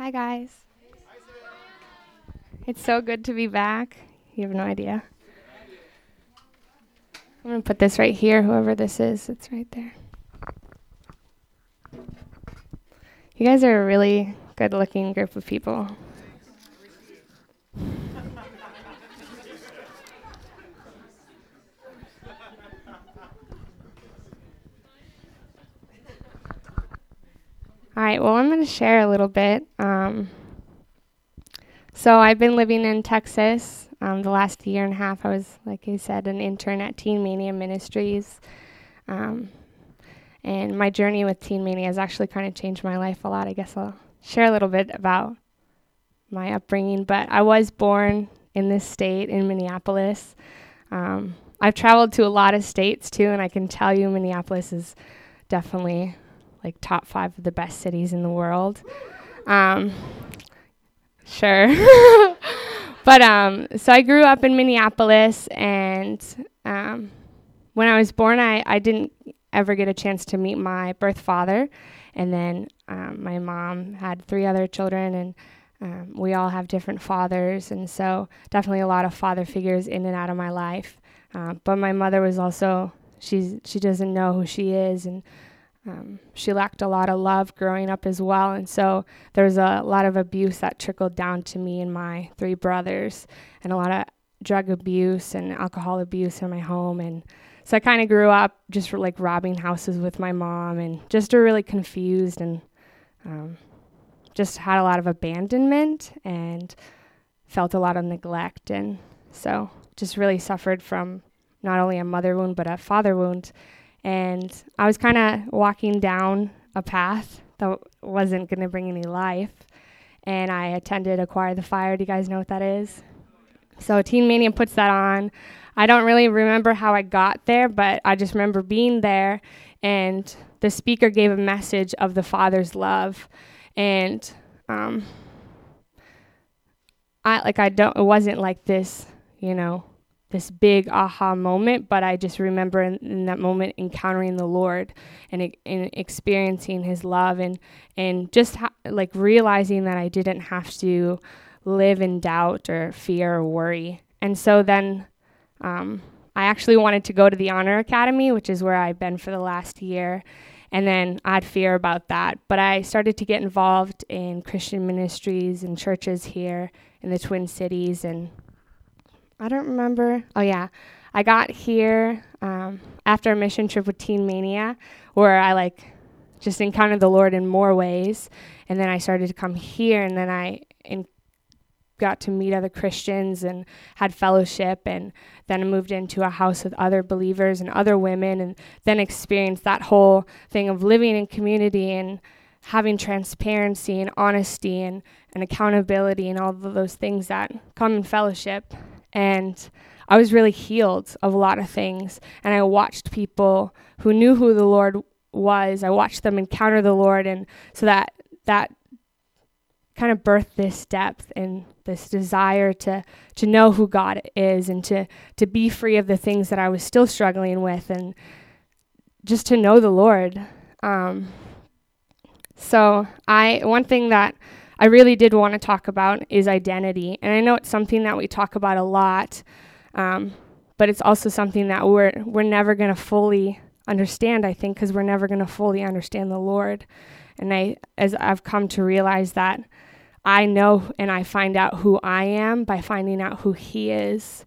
Hi, guys. It's so good to be back. You have no idea. I'm going to put this right here, whoever this is. It's right there. You guys are a really good looking group of people. Right, well, I'm going to share a little bit. Um, so, I've been living in Texas. Um, the last year and a half, I was, like I said, an intern at Teen Mania Ministries. Um, and my journey with Teen Mania has actually kind of changed my life a lot. I guess I'll share a little bit about my upbringing. But I was born in this state, in Minneapolis. Um, I've traveled to a lot of states too, and I can tell you Minneapolis is definitely like top five of the best cities in the world. Um, sure. but um, so I grew up in Minneapolis, and um, when I was born, I, I didn't ever get a chance to meet my birth father. And then um, my mom had three other children, and um, we all have different fathers. And so, definitely a lot of father figures in and out of my life. Uh, but my mother was also, she's, she doesn't know who she is. And um, she lacked a lot of love growing up as well. And so there was a lot of abuse that trickled down to me and my three brothers, and a lot of drug abuse and alcohol abuse in my home. And so I kind of grew up just like robbing houses with my mom and just a really confused and um, just had a lot of abandonment and felt a lot of neglect. And so just really suffered from not only a mother wound, but a father wound. And I was kind of walking down a path that wasn't going to bring any life. And I attended Acquire the Fire. Do you guys know what that is? So Teen Mania puts that on. I don't really remember how I got there, but I just remember being there and the speaker gave a message of the Father's love. And um, I like I don't it wasn't like this, you know, this big aha moment, but I just remember in, in that moment encountering the Lord and, and experiencing His love and and just ha- like realizing that I didn't have to live in doubt or fear or worry. And so then um, I actually wanted to go to the Honor Academy, which is where I've been for the last year. And then I had fear about that. But I started to get involved in Christian ministries and churches here in the Twin Cities and I don't remember. Oh, yeah. I got here um, after a mission trip with Teen Mania, where I like just encountered the Lord in more ways. And then I started to come here, and then I in, got to meet other Christians and had fellowship. And then I moved into a house with other believers and other women, and then experienced that whole thing of living in community and having transparency and honesty and, and accountability and all of those things that come in fellowship. And I was really healed of a lot of things. And I watched people who knew who the Lord was, I watched them encounter the Lord. And so that, that kind of birthed this depth and this desire to, to know who God is and to, to be free of the things that I was still struggling with and just to know the Lord. Um, so I, one thing that I really did want to talk about is identity. And I know it's something that we talk about a lot, um, but it's also something that we're, we're never going to fully understand, I think, because we're never going to fully understand the Lord. And I, as I've come to realize that I know and I find out who I am by finding out who He is.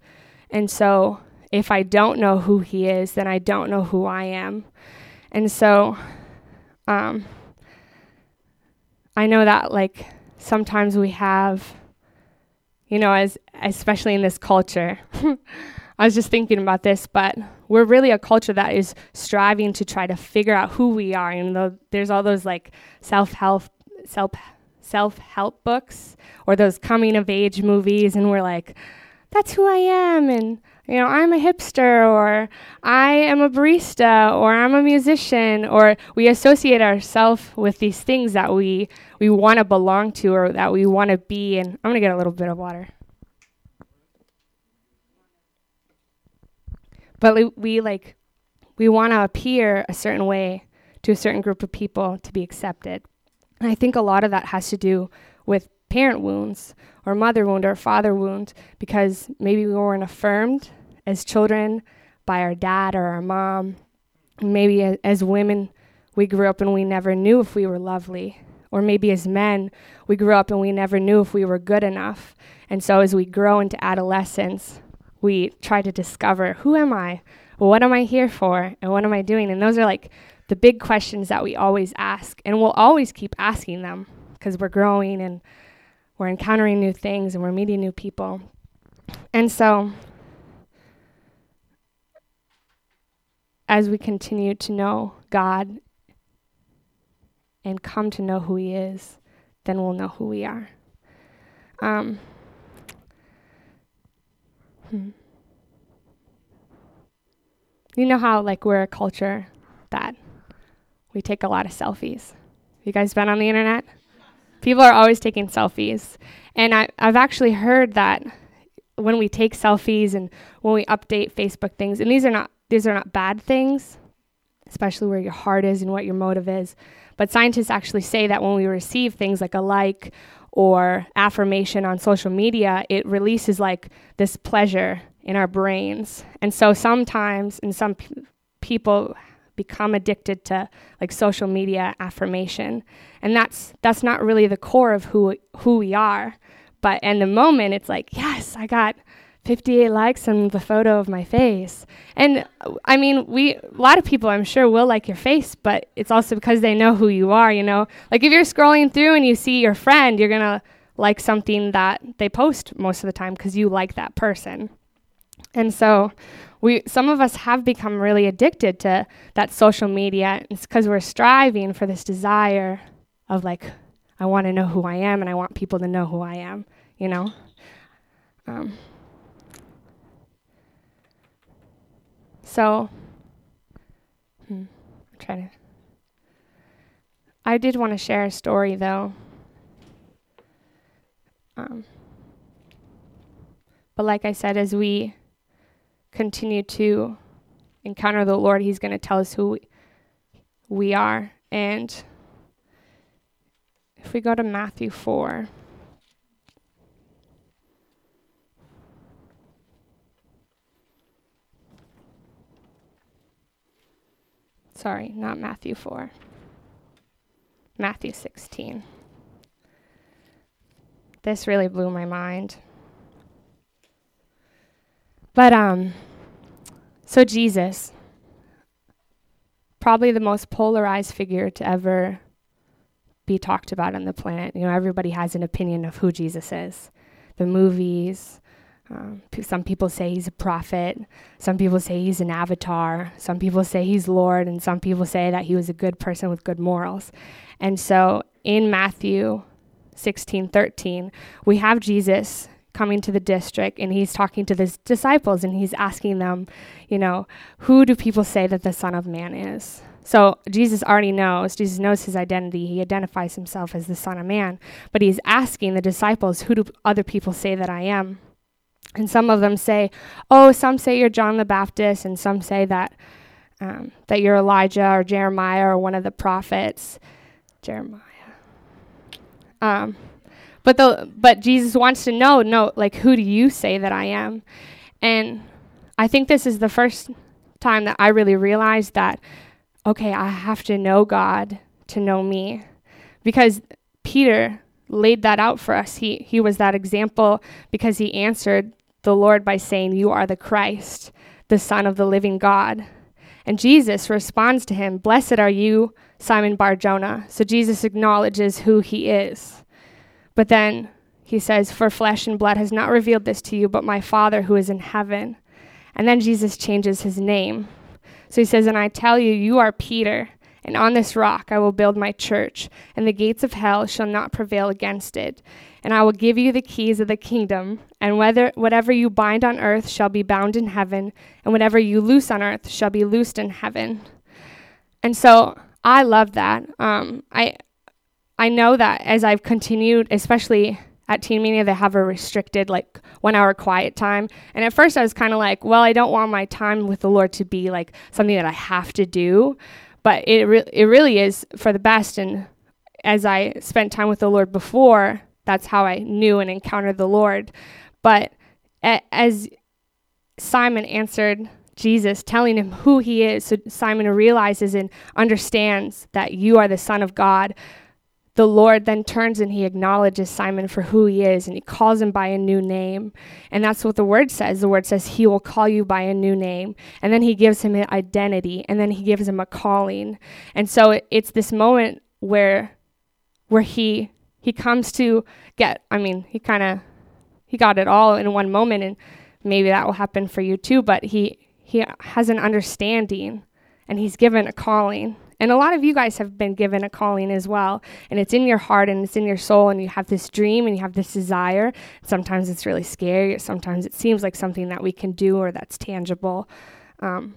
And so if I don't know who He is, then I don't know who I am. And so um, I know that, like, sometimes we have, you know, as especially in this culture. I was just thinking about this, but we're really a culture that is striving to try to figure out who we are. And the, there's all those like self-help, self self-help books or those coming of age movies, and we're like, that's who I am, and you know, I'm a hipster, or I am a barista, or I'm a musician, or we associate ourselves with these things that we we want to belong to or that we want to be. And I'm gonna get a little bit of water. But we, we like we want to appear a certain way to a certain group of people to be accepted. And I think a lot of that has to do with parent wounds or mother wound or father wound because maybe we weren't affirmed as children by our dad or our mom. Maybe as women, we grew up and we never knew if we were lovely. Or maybe as men, we grew up and we never knew if we were good enough. And so as we grow into adolescence, we try to discover who am I? What am I here for? And what am I doing? And those are like the big questions that we always ask. And we'll always keep asking them because we're growing and we're encountering new things and we're meeting new people. And so, as we continue to know God and come to know who He is, then we'll know who we are. Um, hmm. You know how, like, we're a culture that we take a lot of selfies. You guys been on the internet? People are always taking selfies. And I, I've actually heard that when we take selfies and when we update Facebook things, and these are not these are not bad things, especially where your heart is and what your motive is. But scientists actually say that when we receive things like a like or affirmation on social media, it releases like this pleasure in our brains. And so sometimes, and some p- people become addicted to like social media affirmation. And that's that's not really the core of who who we are. But in the moment it's like yes i got 58 likes on the photo of my face. And i mean we a lot of people i'm sure will like your face but it's also because they know who you are you know? Like if you're scrolling through and you see your friend you're going to like something that they post most of the time because you like that person. And so we some of us have become really addicted to that social media. It's because we're striving for this desire of like, I want to know who I am and I want people to know who I am, you know? Um, so, hmm, I'm trying to. I did want to share a story though. Um, but like I said, as we continue to encounter the Lord, He's going to tell us who we are. And if we go to Matthew 4, sorry, not Matthew 4, Matthew 16. This really blew my mind. But um so Jesus probably the most polarized figure to ever be talked about on the planet. You know, everybody has an opinion of who Jesus is. The movies, um, some people say he's a prophet. Some people say he's an avatar. Some people say he's Lord. And some people say that he was a good person with good morals. And so in Matthew 16 13, we have Jesus coming to the district and he's talking to his disciples and he's asking them, you know, who do people say that the Son of Man is? So Jesus already knows, Jesus knows his identity. He identifies himself as the Son of Man, but he's asking the disciples, who do other people say that I am? And some of them say, oh, some say you're John the Baptist, and some say that um, that you're Elijah or Jeremiah or one of the prophets. Jeremiah. Um, but the but Jesus wants to know, no, like who do you say that I am? And I think this is the first time that I really realized that okay, I have to know God to know me. Because Peter laid that out for us. He he was that example because he answered the Lord by saying, "You are the Christ, the Son of the living God." And Jesus responds to him, Blessed are you, Simon Bar Jonah. So Jesus acknowledges who he is. But then he says, For flesh and blood has not revealed this to you, but my Father who is in heaven. And then Jesus changes his name. So he says, And I tell you, you are Peter, and on this rock I will build my church, and the gates of hell shall not prevail against it. And I will give you the keys of the kingdom, and whether whatever you bind on earth shall be bound in heaven, and whatever you loose on earth shall be loosed in heaven. And so I love that. Um, I I know that as I've continued, especially at Teen Mania, they have a restricted like one hour quiet time. And at first I was kind of like, well, I don't want my time with the Lord to be like something that I have to do. But it, re- it really is for the best. And as I spent time with the Lord before, that's how I knew and encountered the Lord. But a- as Simon answered Jesus, telling him who he is, so Simon realizes and understands that you are the Son of God. The Lord then turns and he acknowledges Simon for who he is and he calls him by a new name. And that's what the word says. The word says he will call you by a new name. And then he gives him an identity and then he gives him a calling. And so it, it's this moment where where he he comes to get I mean, he kind of he got it all in one moment and maybe that will happen for you too, but he he has an understanding and he's given a calling. And a lot of you guys have been given a calling as well. And it's in your heart and it's in your soul, and you have this dream and you have this desire. Sometimes it's really scary, sometimes it seems like something that we can do or that's tangible. Um,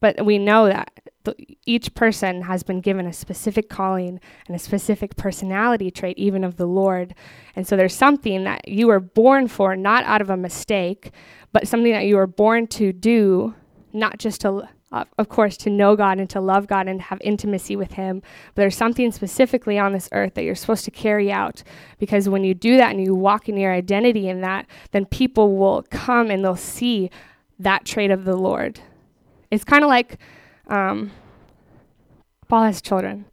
but we know that th- each person has been given a specific calling and a specific personality trait, even of the Lord. And so there's something that you were born for, not out of a mistake, but something that you were born to do, not just to, uh, of course, to know God and to love God and have intimacy with Him. But there's something specifically on this earth that you're supposed to carry out. Because when you do that and you walk in your identity in that, then people will come and they'll see that trait of the Lord. It's kind of like um, Paul has children.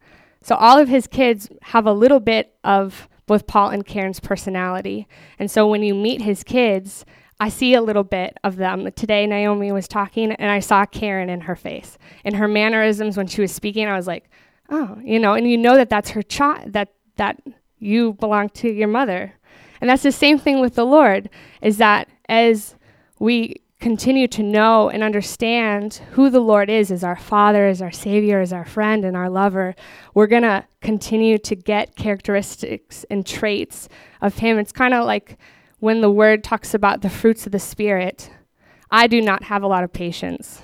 So all of his kids have a little bit of both Paul and Karen's personality. And so when you meet his kids, I see a little bit of them. Today, Naomi was talking, and I saw Karen in her face. In her mannerisms when she was speaking, I was like, oh, you know, and you know that that's her child, that, that you belong to your mother. And that's the same thing with the Lord, is that as we continue to know and understand who the Lord is as our Father, as our Savior, as our friend, and our lover, we're going to continue to get characteristics and traits of Him. It's kind of like when the Word talks about the fruits of the Spirit. I do not have a lot of patience.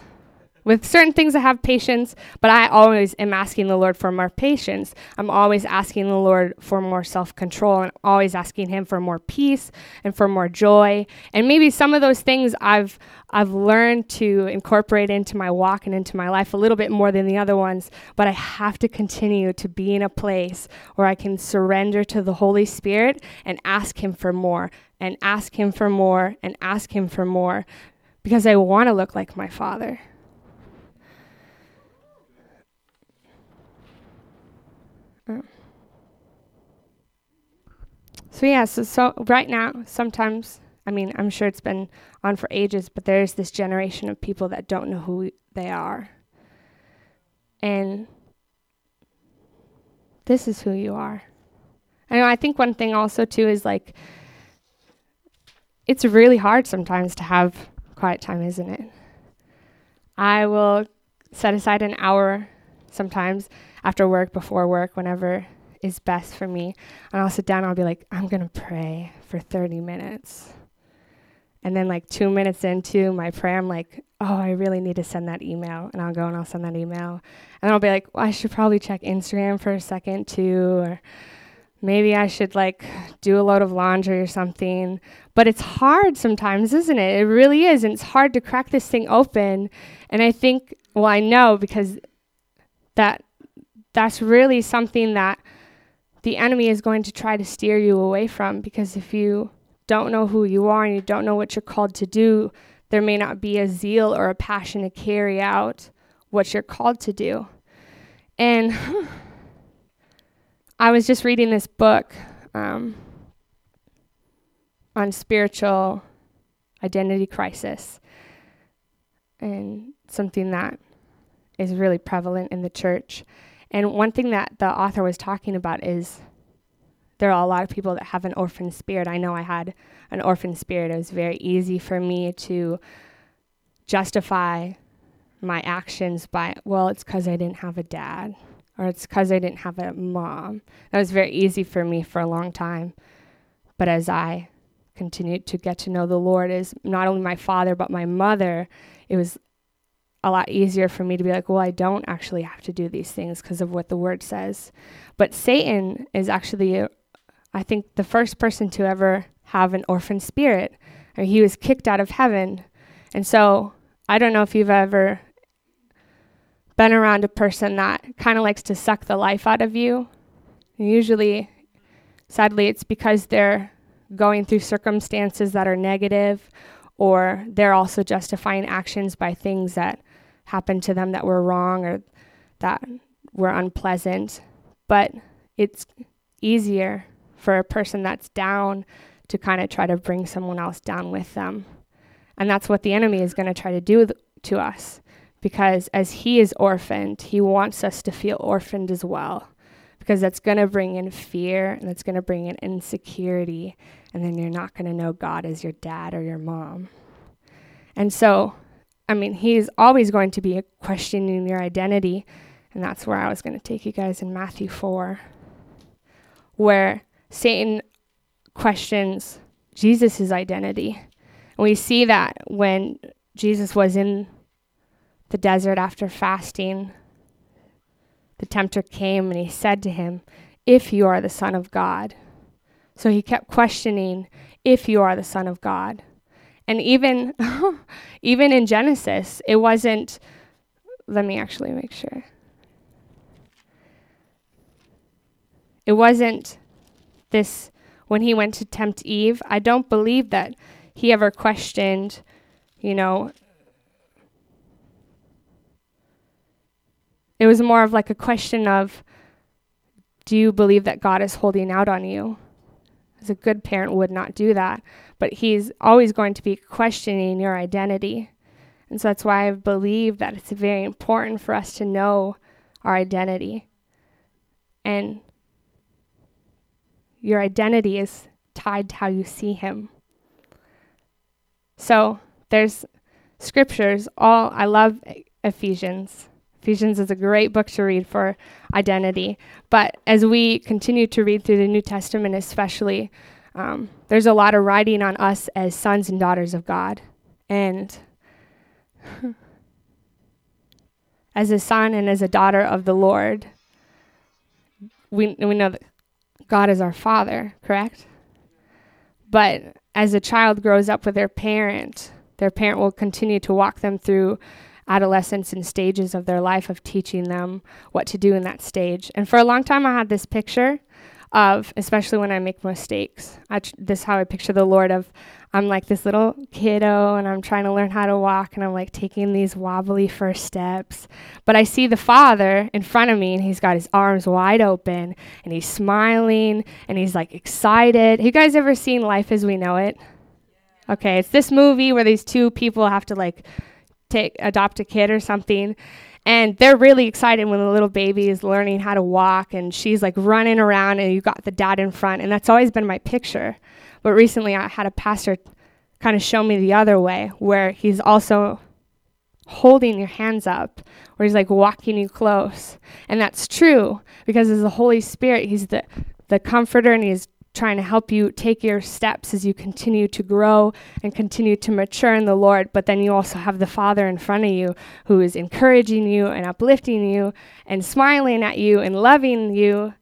With certain things, I have patience, but I always am asking the Lord for more patience. I'm always asking the Lord for more self control and always asking Him for more peace and for more joy. And maybe some of those things I've, I've learned to incorporate into my walk and into my life a little bit more than the other ones, but I have to continue to be in a place where I can surrender to the Holy Spirit and ask Him for more and ask Him for more and ask Him for more because I want to look like my Father. So yeah, so so right now, sometimes I mean, I'm sure it's been on for ages, but there's this generation of people that don't know who they are. And this is who you are. I know I think one thing also too is like it's really hard sometimes to have quiet time, isn't it? I will set aside an hour sometimes after work, before work, whenever is best for me. And I'll sit down and I'll be like, I'm going to pray for 30 minutes. And then, like, two minutes into my prayer, I'm like, oh, I really need to send that email. And I'll go and I'll send that email. And I'll be like, well, I should probably check Instagram for a second, too. Or maybe I should, like, do a load of laundry or something. But it's hard sometimes, isn't it? It really is. And it's hard to crack this thing open. And I think, well, I know because that that's really something that the enemy is going to try to steer you away from because if you don't know who you are and you don't know what you're called to do, there may not be a zeal or a passion to carry out what you're called to do. And I was just reading this book um, on spiritual identity crisis and something that is really prevalent in the church. And one thing that the author was talking about is there are a lot of people that have an orphan spirit. I know I had an orphan spirit. It was very easy for me to justify my actions by, well, it's because I didn't have a dad or it's because I didn't have a mom. That was very easy for me for a long time. But as I continued to get to know the Lord as not only my father, but my mother, it was a lot easier for me to be like, well, I don't actually have to do these things because of what the word says. But Satan is actually, uh, I think, the first person to ever have an orphan spirit. I mean, he was kicked out of heaven. And so I don't know if you've ever been around a person that kind of likes to suck the life out of you. And usually, sadly, it's because they're going through circumstances that are negative, or they're also justifying actions by things that happened to them that were wrong or that were unpleasant. But it's easier for a person that's down to kind of try to bring someone else down with them. And that's what the enemy is going to try to do to us. Because as he is orphaned, he wants us to feel orphaned as well. Because that's going to bring in fear and that's going to bring in insecurity. And then you're not going to know God as your dad or your mom. And so, I mean, he's always going to be questioning your identity. And that's where I was going to take you guys in Matthew 4, where Satan questions Jesus' identity. And we see that when Jesus was in the desert after fasting, the tempter came and he said to him, If you are the Son of God. So he kept questioning, If you are the Son of God. And even, even in Genesis, it wasn't, let me actually make sure. It wasn't this when he went to tempt Eve. I don't believe that he ever questioned, you know, it was more of like a question of do you believe that God is holding out on you? As a good parent would not do that, but he's always going to be questioning your identity. And so that's why I believe that it's very important for us to know our identity. And your identity is tied to how you see him. So there's scriptures all I love Ephesians. Ephesians is a great book to read for identity. But as we continue to read through the New Testament, especially, um, there's a lot of writing on us as sons and daughters of God. And as a son and as a daughter of the Lord, we, we know that God is our father, correct? But as a child grows up with their parent, their parent will continue to walk them through adolescence and stages of their life of teaching them what to do in that stage. And for a long time, I had this picture of, especially when I make mistakes. I tr- this is how I picture the Lord of, I'm like this little kiddo and I'm trying to learn how to walk and I'm like taking these wobbly first steps. But I see the Father in front of me and he's got his arms wide open and he's smiling and he's like excited. Have you guys ever seen Life as We Know It? Okay, it's this movie where these two people have to like take adopt a kid or something and they're really excited when the little baby is learning how to walk and she's like running around and you got the dad in front. And that's always been my picture. But recently I had a pastor kind of show me the other way where he's also holding your hands up, where he's like walking you close. And that's true because as the Holy Spirit, he's the, the comforter and he's trying to help you take your steps as you continue to grow and continue to mature in the Lord. But then you also have the Father in front of you who is encouraging you and uplifting you and smiling at you and loving you,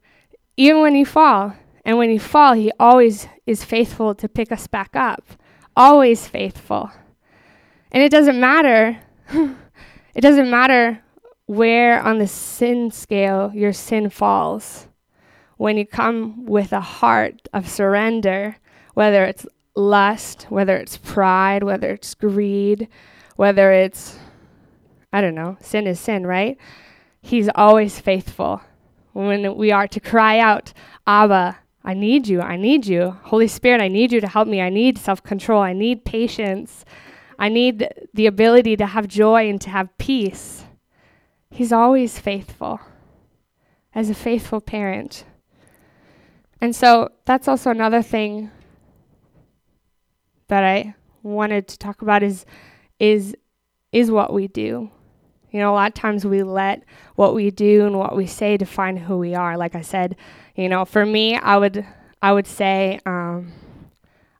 even when you fall. And when you fall, He always is faithful to pick us back up, always faithful. And it doesn't matter. it doesn't matter where on the sin scale your sin falls when you come with a heart of surrender, whether it's lust, whether it's pride, whether it's greed, whether it's, I don't know, sin is sin, right? He's always faithful. When we are to cry out, Abba, I need you, I need you. Holy Spirit, I need you to help me. I need self control. I need patience. I need the ability to have joy and to have peace. He's always faithful as a faithful parent. And so that's also another thing that I wanted to talk about is is is what we do. You know, a lot of times we let what we do and what we say define who we are. Like I said, you know, for me, I would I would say um,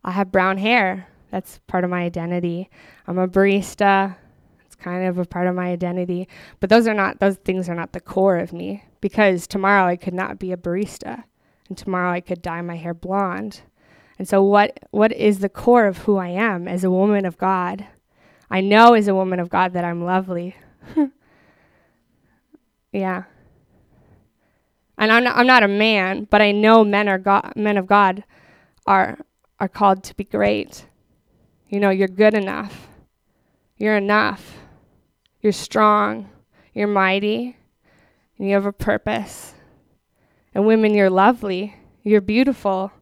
I have brown hair. That's part of my identity. I'm a barista. It's kind of a part of my identity. But those are not those things are not the core of me because tomorrow I could not be a barista and tomorrow I could dye my hair blonde. And so what what is the core of who I am as a woman of God? I know as a woman of God that I'm lovely. yeah. And I'm not, I'm not a man, but I know men are God, men of God are are called to be great. You know, you're good enough. You're enough. You're strong. You're mighty. And you have a purpose. And women, you're lovely. You're beautiful.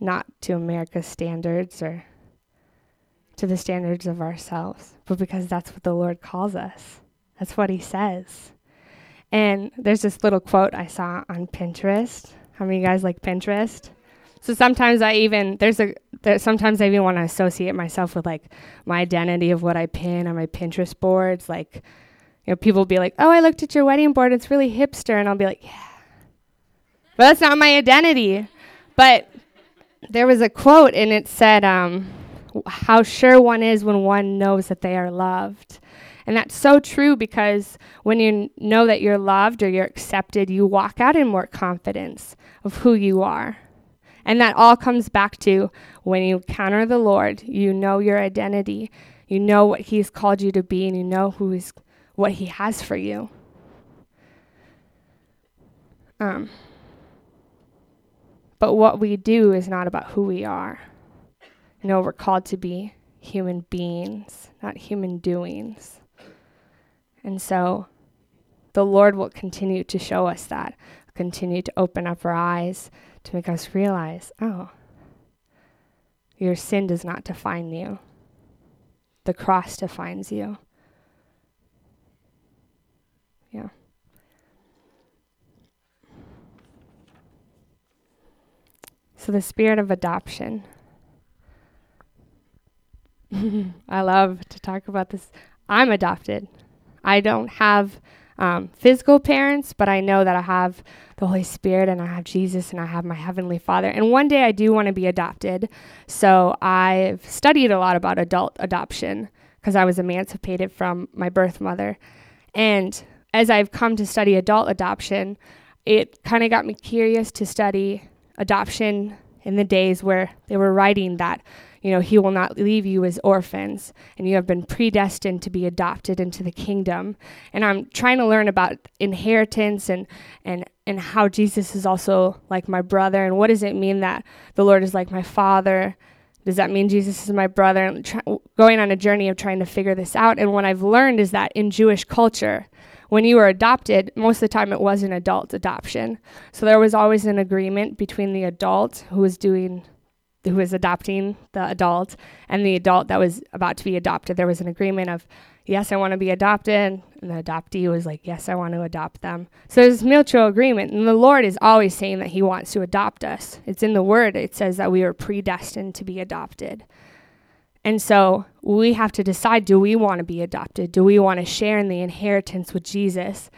Not to America's standards or to the standards of ourselves, but because that's what the Lord calls us. That's what He says. And there's this little quote I saw on Pinterest. How many of you guys like Pinterest? So sometimes I even there's a there, sometimes I even want to associate myself with like my identity of what I pin on my Pinterest boards. Like, you know, people will be like, "Oh, I looked at your wedding board. It's really hipster," and I'll be like, "Yeah," but that's not my identity. But there was a quote, and it said, um, "How sure one is when one knows that they are loved." And that's so true because when you know that you're loved or you're accepted, you walk out in more confidence of who you are. And that all comes back to when you encounter the Lord, you know your identity, you know what He's called you to be, and you know who is what He has for you. Um, but what we do is not about who we are. You know, we're called to be human beings, not human doings. And so the Lord will continue to show us that, continue to open up our eyes to make us realize oh, your sin does not define you, the cross defines you. Yeah. So, the spirit of adoption. I love to talk about this. I'm adopted. I don't have um, physical parents, but I know that I have the Holy Spirit and I have Jesus and I have my Heavenly Father. And one day I do want to be adopted. So I've studied a lot about adult adoption because I was emancipated from my birth mother. And as I've come to study adult adoption, it kind of got me curious to study adoption in the days where they were writing that you know, he will not leave you as orphans, and you have been predestined to be adopted into the kingdom. And I'm trying to learn about inheritance and and and how Jesus is also like my brother, and what does it mean that the Lord is like my father? Does that mean Jesus is my brother? And try, going on a journey of trying to figure this out. And what I've learned is that in Jewish culture, when you were adopted, most of the time it was an adult adoption. So there was always an agreement between the adult who was doing who was adopting the adult and the adult that was about to be adopted. There was an agreement of, yes, I want to be adopted. And the adoptee was like, yes, I want to adopt them. So there's mutual agreement. And the Lord is always saying that He wants to adopt us. It's in the Word, it says that we are predestined to be adopted. And so we have to decide do we want to be adopted? Do we want to share in the inheritance with Jesus?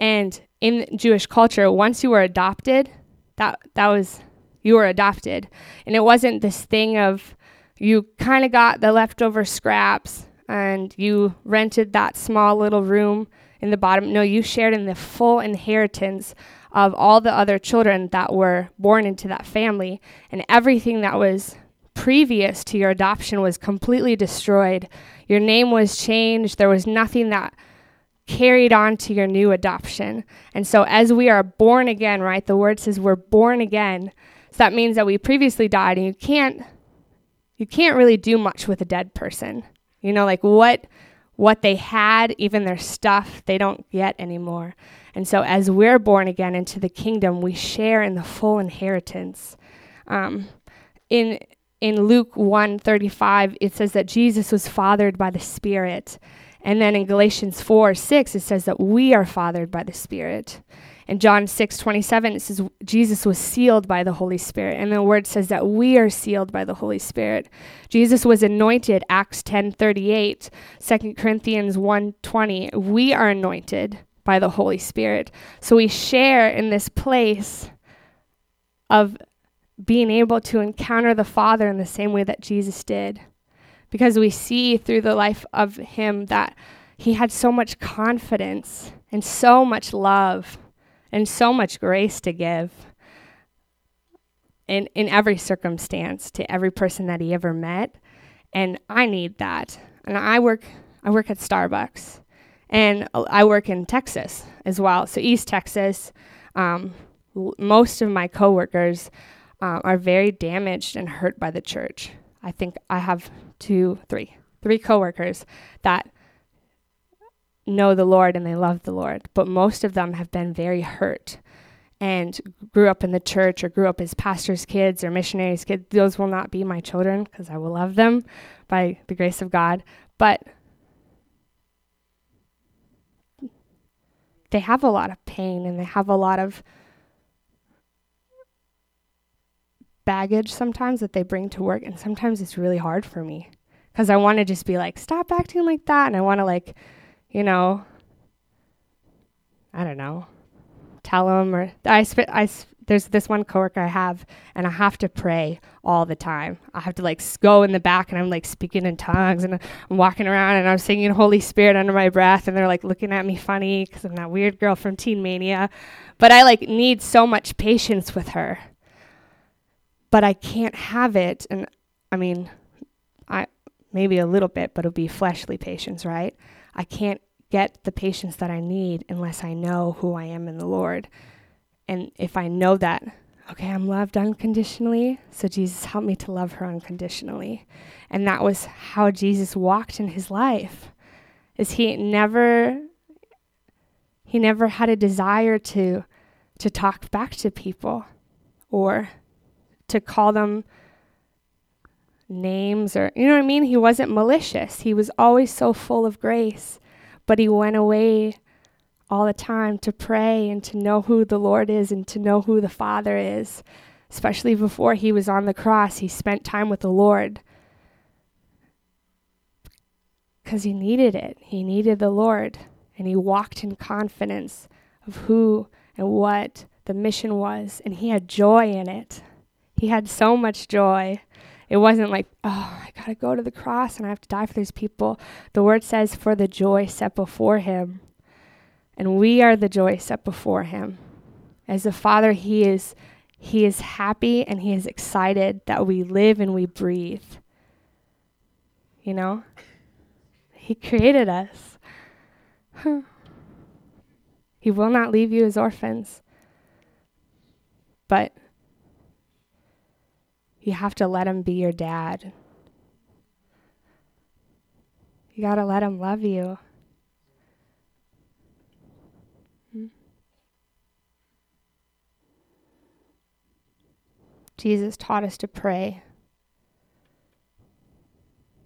And in Jewish culture, once you were adopted, that, that was you were adopted. And it wasn't this thing of you kind of got the leftover scraps and you rented that small little room in the bottom. No, you shared in the full inheritance of all the other children that were born into that family. And everything that was previous to your adoption was completely destroyed. Your name was changed. There was nothing that carried on to your new adoption. And so, as we are born again, right, the word says we're born again. So that means that we previously died and you can't you can't really do much with a dead person. You know, like what what they had, even their stuff, they don't get anymore. And so as we're born again into the kingdom, we share in the full inheritance. Um, in in Luke 1:35 it says that Jesus was fathered by the Spirit. And then in Galatians 4 6, it says that we are fathered by the Spirit. In John 6 27, it says Jesus was sealed by the Holy Spirit. And the word says that we are sealed by the Holy Spirit. Jesus was anointed, Acts 10 38, 2 Corinthians 1 20. We are anointed by the Holy Spirit. So we share in this place of being able to encounter the Father in the same way that Jesus did. Because we see through the life of him that he had so much confidence and so much love and so much grace to give in, in every circumstance to every person that he ever met. And I need that. And I work I work at Starbucks and I work in Texas as well. So East Texas, Um, l- most of my coworkers uh, are very damaged and hurt by the church. I think I have two, three, three coworkers that know the Lord and they love the Lord, but most of them have been very hurt and grew up in the church or grew up as pastors' kids or missionaries' kids. Those will not be my children because I will love them by the grace of God. But they have a lot of pain and they have a lot of baggage sometimes that they bring to work. And sometimes it's really hard for me because I want to just be like, stop acting like that. And I want to, like, you know, I don't know, tell them or I, sp- I sp- there's this one coworker I have, and I have to pray all the time. I have to like go in the back, and I'm like speaking in tongues, and I'm walking around, and I'm singing Holy Spirit under my breath, and they're like looking at me funny because I'm that weird girl from Teen Mania. But I like need so much patience with her. But I can't have it, and I mean, I maybe a little bit, but it'll be fleshly patience, right? I can't get the patience that I need unless I know who I am in the Lord. And if I know that, okay, I'm loved unconditionally, so Jesus help me to love her unconditionally. And that was how Jesus walked in his life. Is he never he never had a desire to to talk back to people or to call them names or you know what I mean? He wasn't malicious. He was always so full of grace. But he went away all the time to pray and to know who the Lord is and to know who the Father is. Especially before he was on the cross, he spent time with the Lord because he needed it. He needed the Lord, and he walked in confidence of who and what the mission was, and he had joy in it. He had so much joy. It wasn't like, oh, I got to go to the cross and I have to die for these people. The word says, for the joy set before him. And we are the joy set before him. As a father, he is he is happy and he is excited that we live and we breathe. You know? He created us. He will not leave you as orphans. But you have to let him be your dad. You got to let him love you. Hmm? Jesus taught us to pray.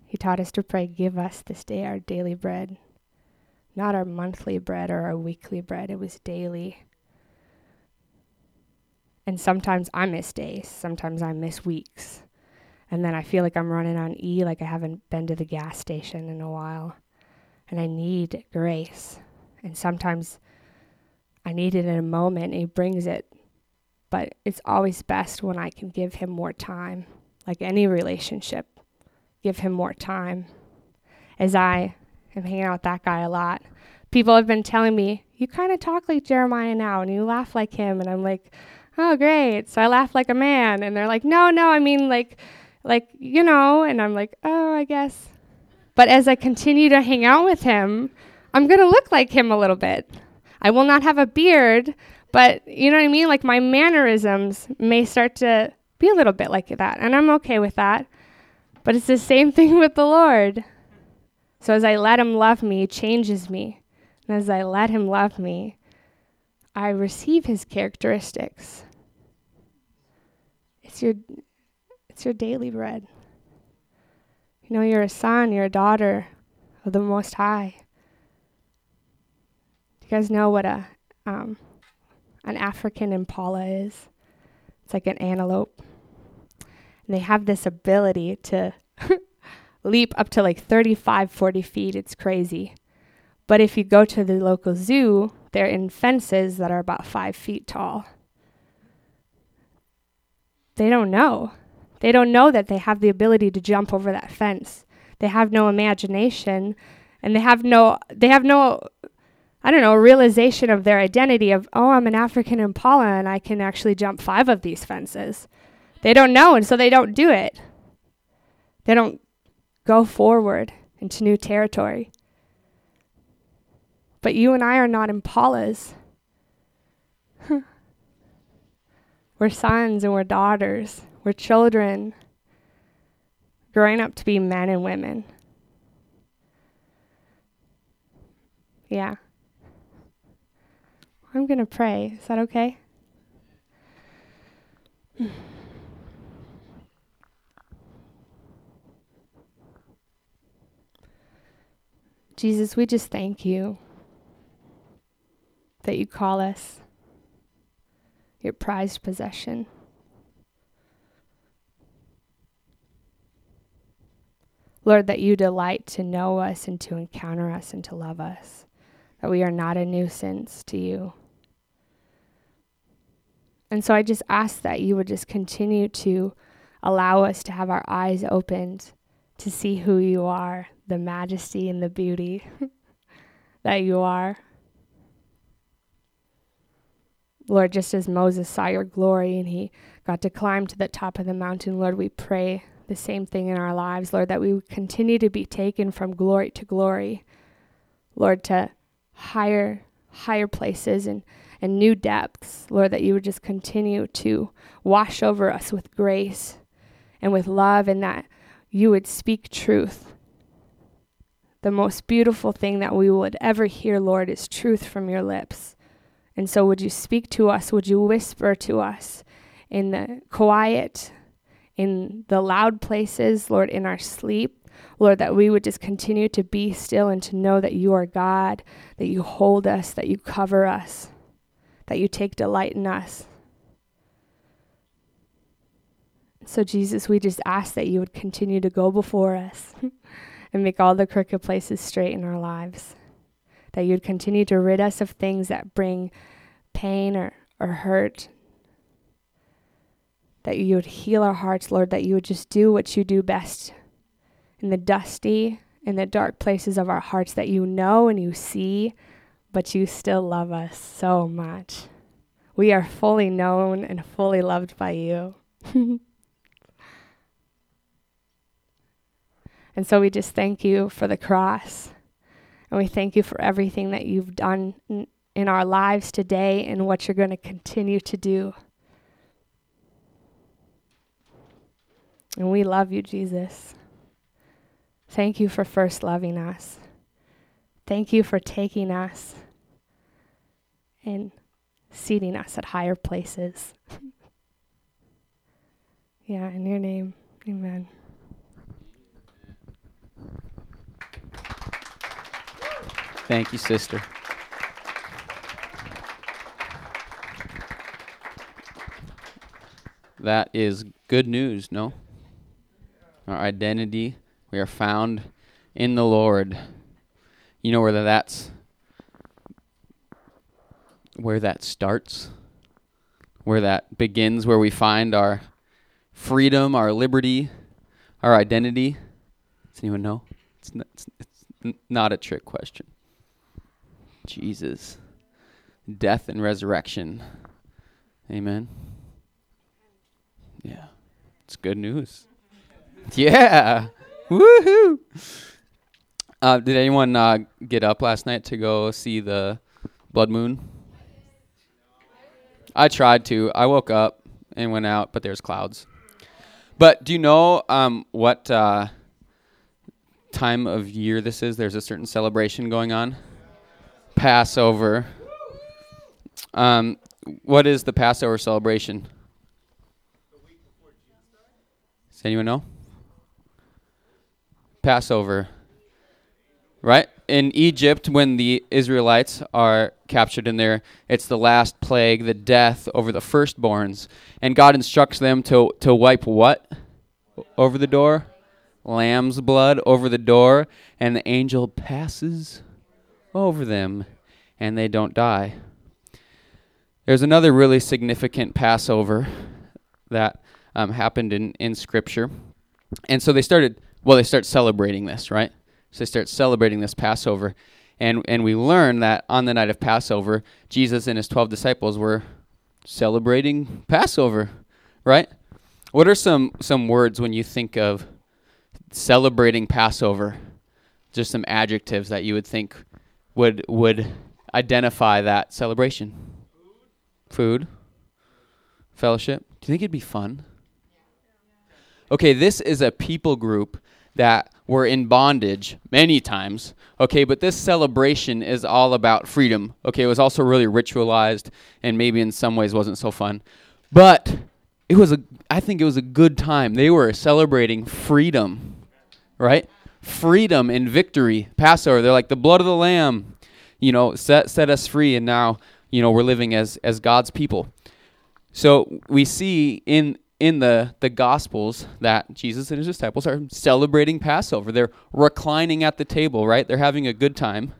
He taught us to pray, Give us this day our daily bread. Not our monthly bread or our weekly bread, it was daily. And sometimes I miss days, sometimes I miss weeks. And then I feel like I'm running on E, like I haven't been to the gas station in a while. And I need grace. And sometimes I need it in a moment, and He brings it but it's always best when I can give him more time, like any relationship, give him more time. As I am hanging out with that guy a lot, people have been telling me, You kind of talk like Jeremiah now and you laugh like him. And I'm like, Oh, great. So I laugh like a man. And they're like, No, no, I mean, like, like, you know. And I'm like, Oh, I guess. But as I continue to hang out with him, I'm going to look like him a little bit. I will not have a beard, but you know what I mean? Like my mannerisms may start to be a little bit like that, and I'm okay with that. But it's the same thing with the Lord. So as I let Him love me, He changes me. And as I let Him love me, I receive His characteristics. It's your, it's your daily bread. You know, you're a son, you're a daughter of the Most High. Do you guys know what a um, an African impala is. It's like an antelope. And they have this ability to leap up to like 35, 40 feet. It's crazy. But if you go to the local zoo, they're in fences that are about five feet tall. They don't know. They don't know that they have the ability to jump over that fence. They have no imagination and they have no they have no I don't know, realization of their identity of, oh, I'm an African impala and I can actually jump five of these fences. They don't know, and so they don't do it. They don't go forward into new territory. But you and I are not impalas. We're sons and we're daughters. We're children growing up to be men and women. Yeah. I'm going to pray. Is that okay? Jesus, we just thank you that you call us your prized possession. Lord, that you delight to know us and to encounter us and to love us, that we are not a nuisance to you. And so I just ask that you would just continue to allow us to have our eyes opened to see who you are, the majesty and the beauty that you are. Lord, just as Moses saw your glory and he got to climb to the top of the mountain, Lord, we pray the same thing in our lives, Lord, that we would continue to be taken from glory to glory, Lord, to higher, higher places and, and new depths, Lord, that you would just continue to wash over us with grace and with love, and that you would speak truth. The most beautiful thing that we would ever hear, Lord, is truth from your lips. And so, would you speak to us? Would you whisper to us in the quiet, in the loud places, Lord, in our sleep? Lord, that we would just continue to be still and to know that you are God, that you hold us, that you cover us, that you take delight in us. So, Jesus, we just ask that you would continue to go before us and make all the crooked places straight in our lives that you'd continue to rid us of things that bring pain or, or hurt. That you would heal our hearts, Lord, that you would just do what you do best in the dusty, in the dark places of our hearts that you know and you see, but you still love us so much. We are fully known and fully loved by you. and so we just thank you for the cross. And we thank you for everything that you've done in, our lives today and what you're going to continue to do. And we love you, Jesus. Thank you for first loving us. Thank you for taking us and seating us at higher places. yeah, in your name, amen. Thank you, sister. That is good news, no? Our identity, we are found in the Lord. You know whether that's where that starts, where that begins, where we find our freedom, our liberty, our identity? Does anyone know? It's not, it's, it's not a trick question. Jesus, death and resurrection. Amen. Yeah, it's good news. Yeah, woohoo! Uh, did anyone uh, get up last night to go see the blood moon? I tried to. I woke up and went out, but there's clouds. But do you know um, what uh, time of year this is? There's a certain celebration going on. Passover. Um, what is the Passover celebration? Does anyone know? Passover. Right? In Egypt, when the Israelites are captured in there, it's the last plague, the death over the firstborns. And God instructs them to, to wipe what over the door? Lamb's blood over the door. And the angel passes over them and they don't die. There's another really significant Passover that um, happened in, in Scripture. And so they started, well, they start celebrating this, right? So they start celebrating this Passover. And, and we learn that on the night of Passover, Jesus and his 12 disciples were celebrating Passover, right? What are some, some words when you think of celebrating Passover? Just some adjectives that you would think would would identify that celebration? Food. Fellowship? Do you think it'd be fun? Okay, this is a people group that were in bondage many times. Okay, but this celebration is all about freedom. Okay, it was also really ritualized and maybe in some ways wasn't so fun. But it was a I think it was a good time. They were celebrating freedom. Right? Freedom and victory. Passover, they're like the blood of the lamb, you know, set set us free and now, you know, we're living as as God's people. So we see in in the, the Gospels that Jesus and his disciples are celebrating Passover. They're reclining at the table, right? They're having a good time,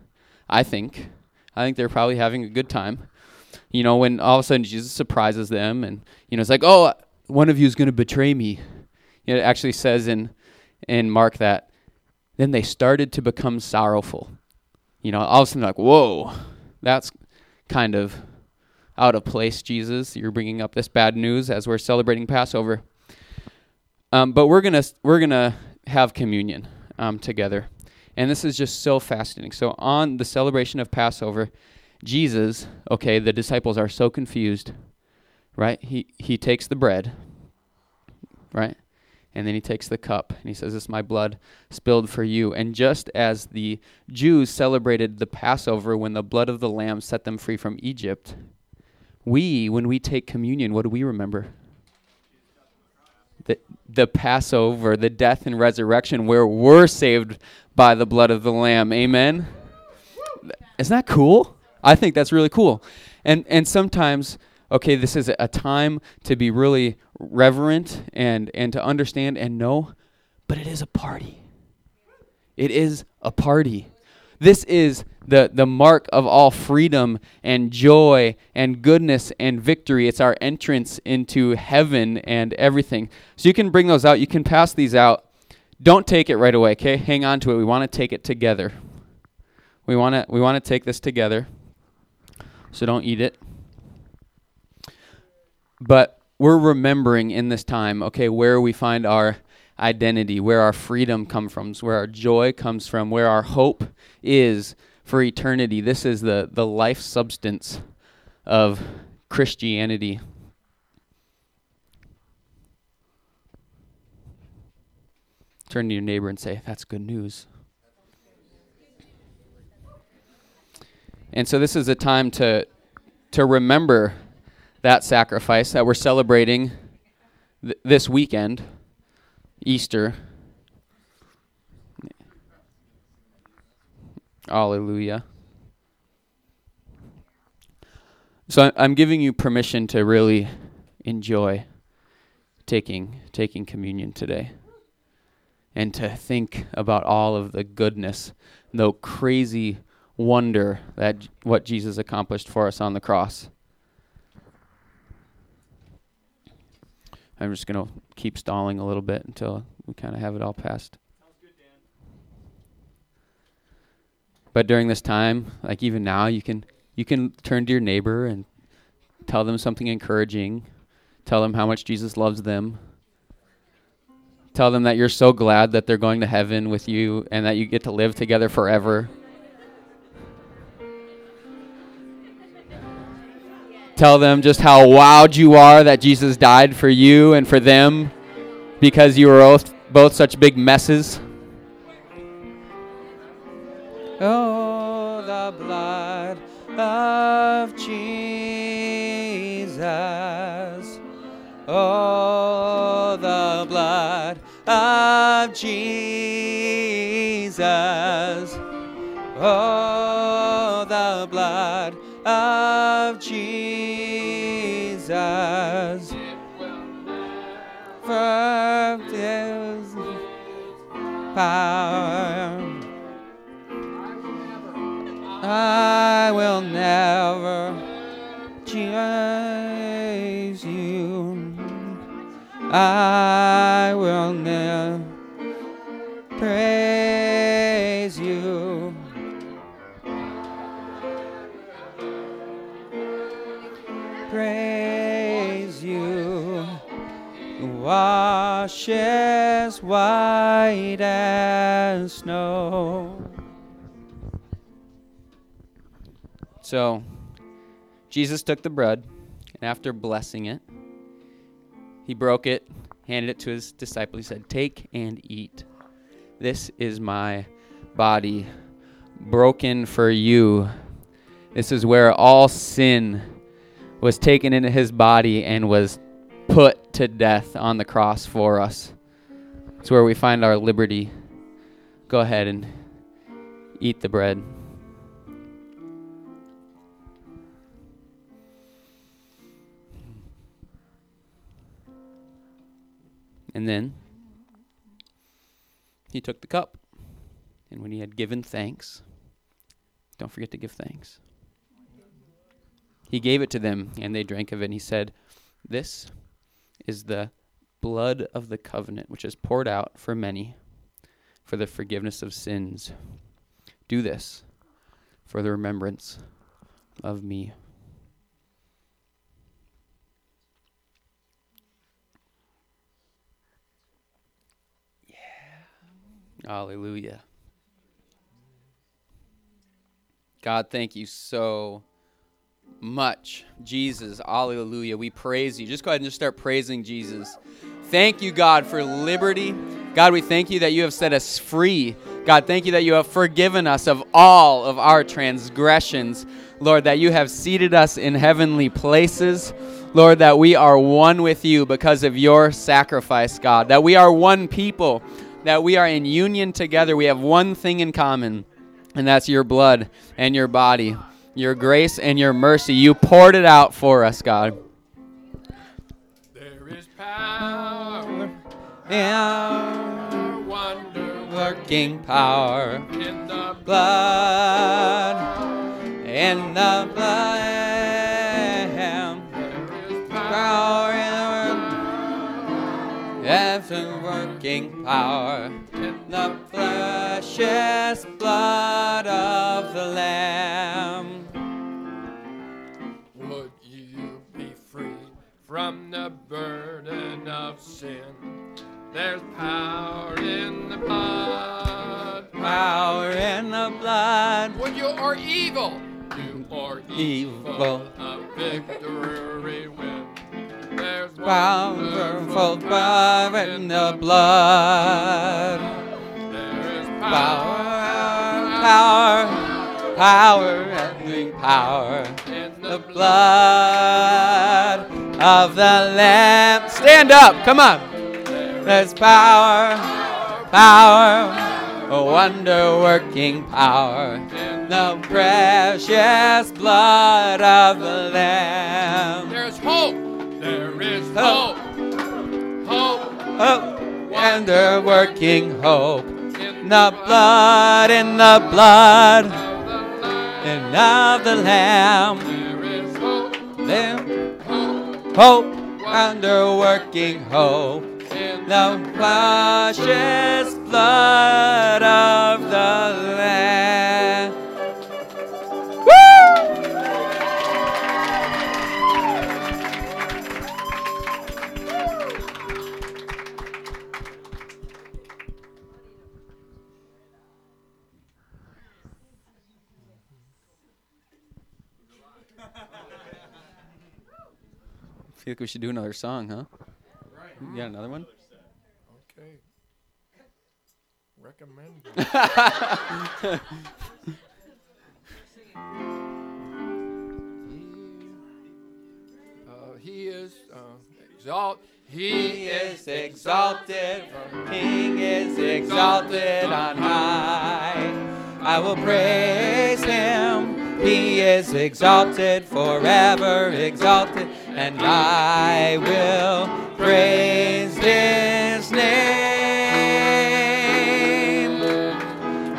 I think. I think they're probably having a good time. You know, when all of a sudden Jesus surprises them and, you know, it's like, oh, one of you is going to betray me. You know, it actually says in, in Mark that then they started to become sorrowful. You know, all of a sudden, like, whoa, that's kind of out of place, Jesus. You're bringing up this bad news as we're celebrating Passover. Um, but we're gonna we're gonna have communion um, together, and this is just so fascinating. So on the celebration of Passover, Jesus, okay, the disciples are so confused, right? He he takes the bread, right, and then he takes the cup and he says, "This is my blood spilled for you." And just as the Jews celebrated the Passover when the blood of the lamb set them free from Egypt we, when we take communion, what do we remember? The, the Passover, the death and resurrection, where we're saved by the blood of the Lamb. Amen? Isn't that cool? I think that's really cool. And, and sometimes, okay, this is a time to be really reverent and, and to understand and know, but it is a party. It is a party. This is the, the mark of all freedom and joy and goodness and victory. It's our entrance into heaven and everything. So you can bring those out. You can pass these out. Don't take it right away, okay? Hang on to it. We want to take it together. We want to we want to take this together. So don't eat it. But we're remembering in this time, okay, where we find our identity, where our freedom comes from, where our joy comes from, where our hope is for eternity. This is the, the life substance of Christianity. Turn to your neighbor and say, That's good news. And so this is a time to to remember that sacrifice that we're celebrating th- this weekend, Easter. Hallelujah. So I'm giving you permission to really enjoy taking taking communion today and to think about all of the goodness, the crazy wonder that what Jesus accomplished for us on the cross. I'm just going to keep stalling a little bit until we kind of have it all passed. But during this time, like even now, you can you can turn to your neighbor and tell them something encouraging. Tell them how much Jesus loves them. Tell them that you're so glad that they're going to heaven with you and that you get to live together forever. Tell them just how wowed you are that Jesus died for you and for them because you were both, both such big messes. Oh, the blood of Jesus. Oh, the blood of Jesus. Oh, the blood of I will never chase you. I will never praise you. Praise you. Wash as white as snow. So Jesus took the bread, and after blessing it, he broke it, handed it to his disciple. He said, Take and eat. This is my body broken for you. This is where all sin was taken into his body and was put to death on the cross for us. It's where we find our liberty. Go ahead and eat the bread. And then he took the cup. And when he had given thanks, don't forget to give thanks. He gave it to them, and they drank of it. And he said, This is the blood of the covenant, which is poured out for many for the forgiveness of sins. Do this for the remembrance of me. Hallelujah. God, thank you so much. Jesus, hallelujah. We praise you. Just go ahead and just start praising Jesus. Thank you, God, for liberty. God, we thank you that you have set us free. God, thank you that you have forgiven us of all of our transgressions. Lord, that you have seated us in heavenly places. Lord, that we are one with you because of your sacrifice, God. That we are one people that we are in union together. We have one thing in common, and that's your blood and your body, your grace and your mercy. You poured it out for us, God. Wonder working power, in the blood, and the blood. Power ever working power, the precious blood of the Lamb. Would you be free from the burden of sin? There's power in the blood. Power in the blood, When you are evil, you are evil. Evil. A victory win. There's powerful power in the blood. There is Power, power, power, every power. in The the blood of the Lamb. Stand up, come on. There's power, power, a wonder working power. In the precious blood of the Lamb. There's hope. There is Hope. hope. Hope wonder working hope. in The blood, in the blood, of the Lamb. and of the Lamb. There is hope. There, Hope hope, wonder working hope. In The precious blood of the Lamb. I feel like we should do another song, huh? You got another one? Okay. Recommend. Uh, he is uh, exalt. He is exalted, King is exalted on high. I will praise him. He is exalted, forever exalted, and I will praise his name.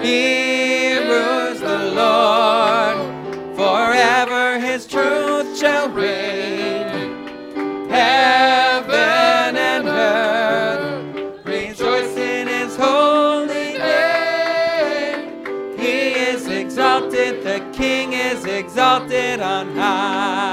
He rules the Lord, forever his truth shall reign. Heaven and earth rejoice in his holy name. He is exalted, the King is exalted on high.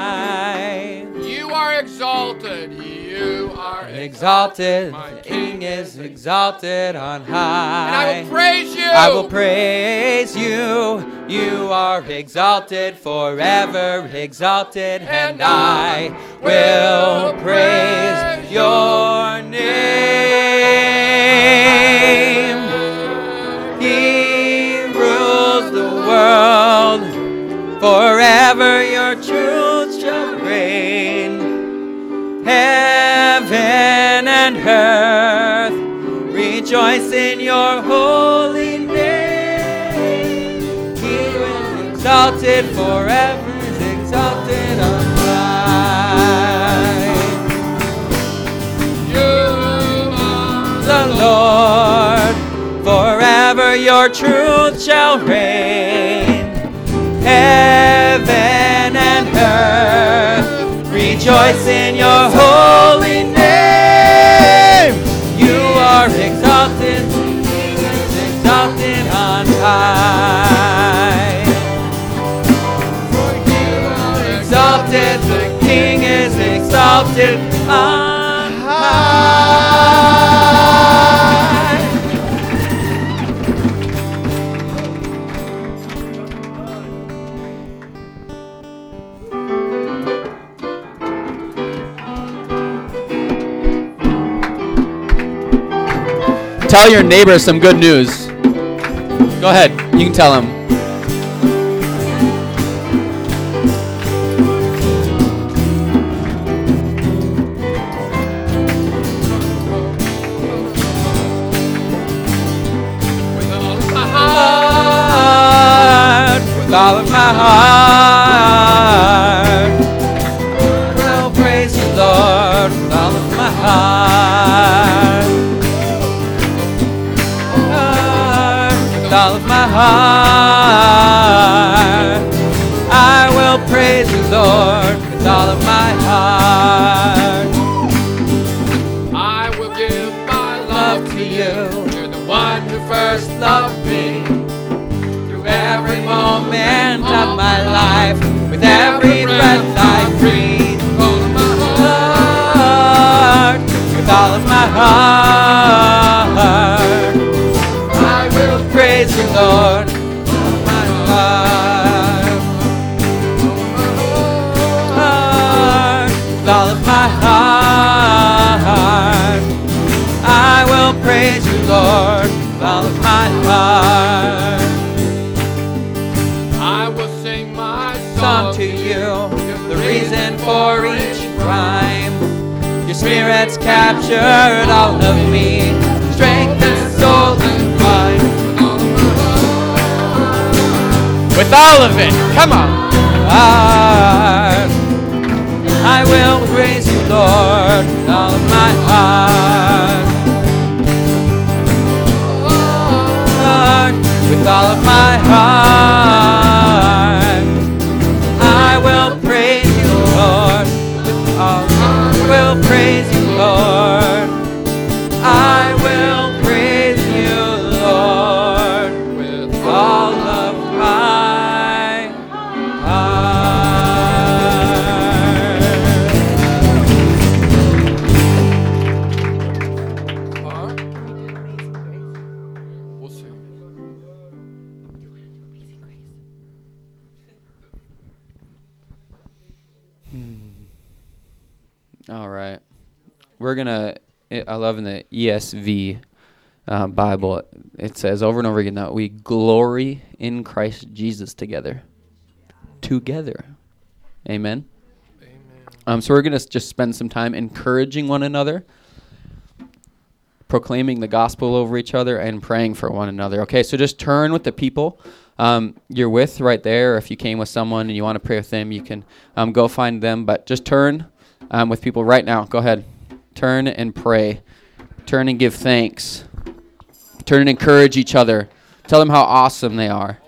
are exalted. My King is exalted on high. And I will praise you. I will praise you. You are exalted forever, exalted, and, and I will praise your name. He rules the world forever. Your truth shall reign. Rejoice in your holy name. He is exalted forever, exalted on high. You are the Lord, forever your truth shall reign. Heaven and earth rejoice in your holy name. Are exalted, The King is exalted on high. for you are Exalted, the King is exalted on high. Tell your neighbor some good news. Go ahead, you can tell him. Captured all of me, strength and soul. With all of it, come on. Heart, I will praise you, Lord, with all of my heart. Heart, with all of my heart. I will praise you, Lord. With all I will praise you, We're going to, I love in the ESV uh, Bible, it says over and over again that we glory in Christ Jesus together. Together. Amen. Amen. Um, so we're going to just spend some time encouraging one another, proclaiming the gospel over each other, and praying for one another. Okay, so just turn with the people um, you're with right there. Or if you came with someone and you want to pray with them, you can um, go find them. But just turn um, with people right now. Go ahead. Turn and pray. Turn and give thanks. Turn and encourage each other. Tell them how awesome they are.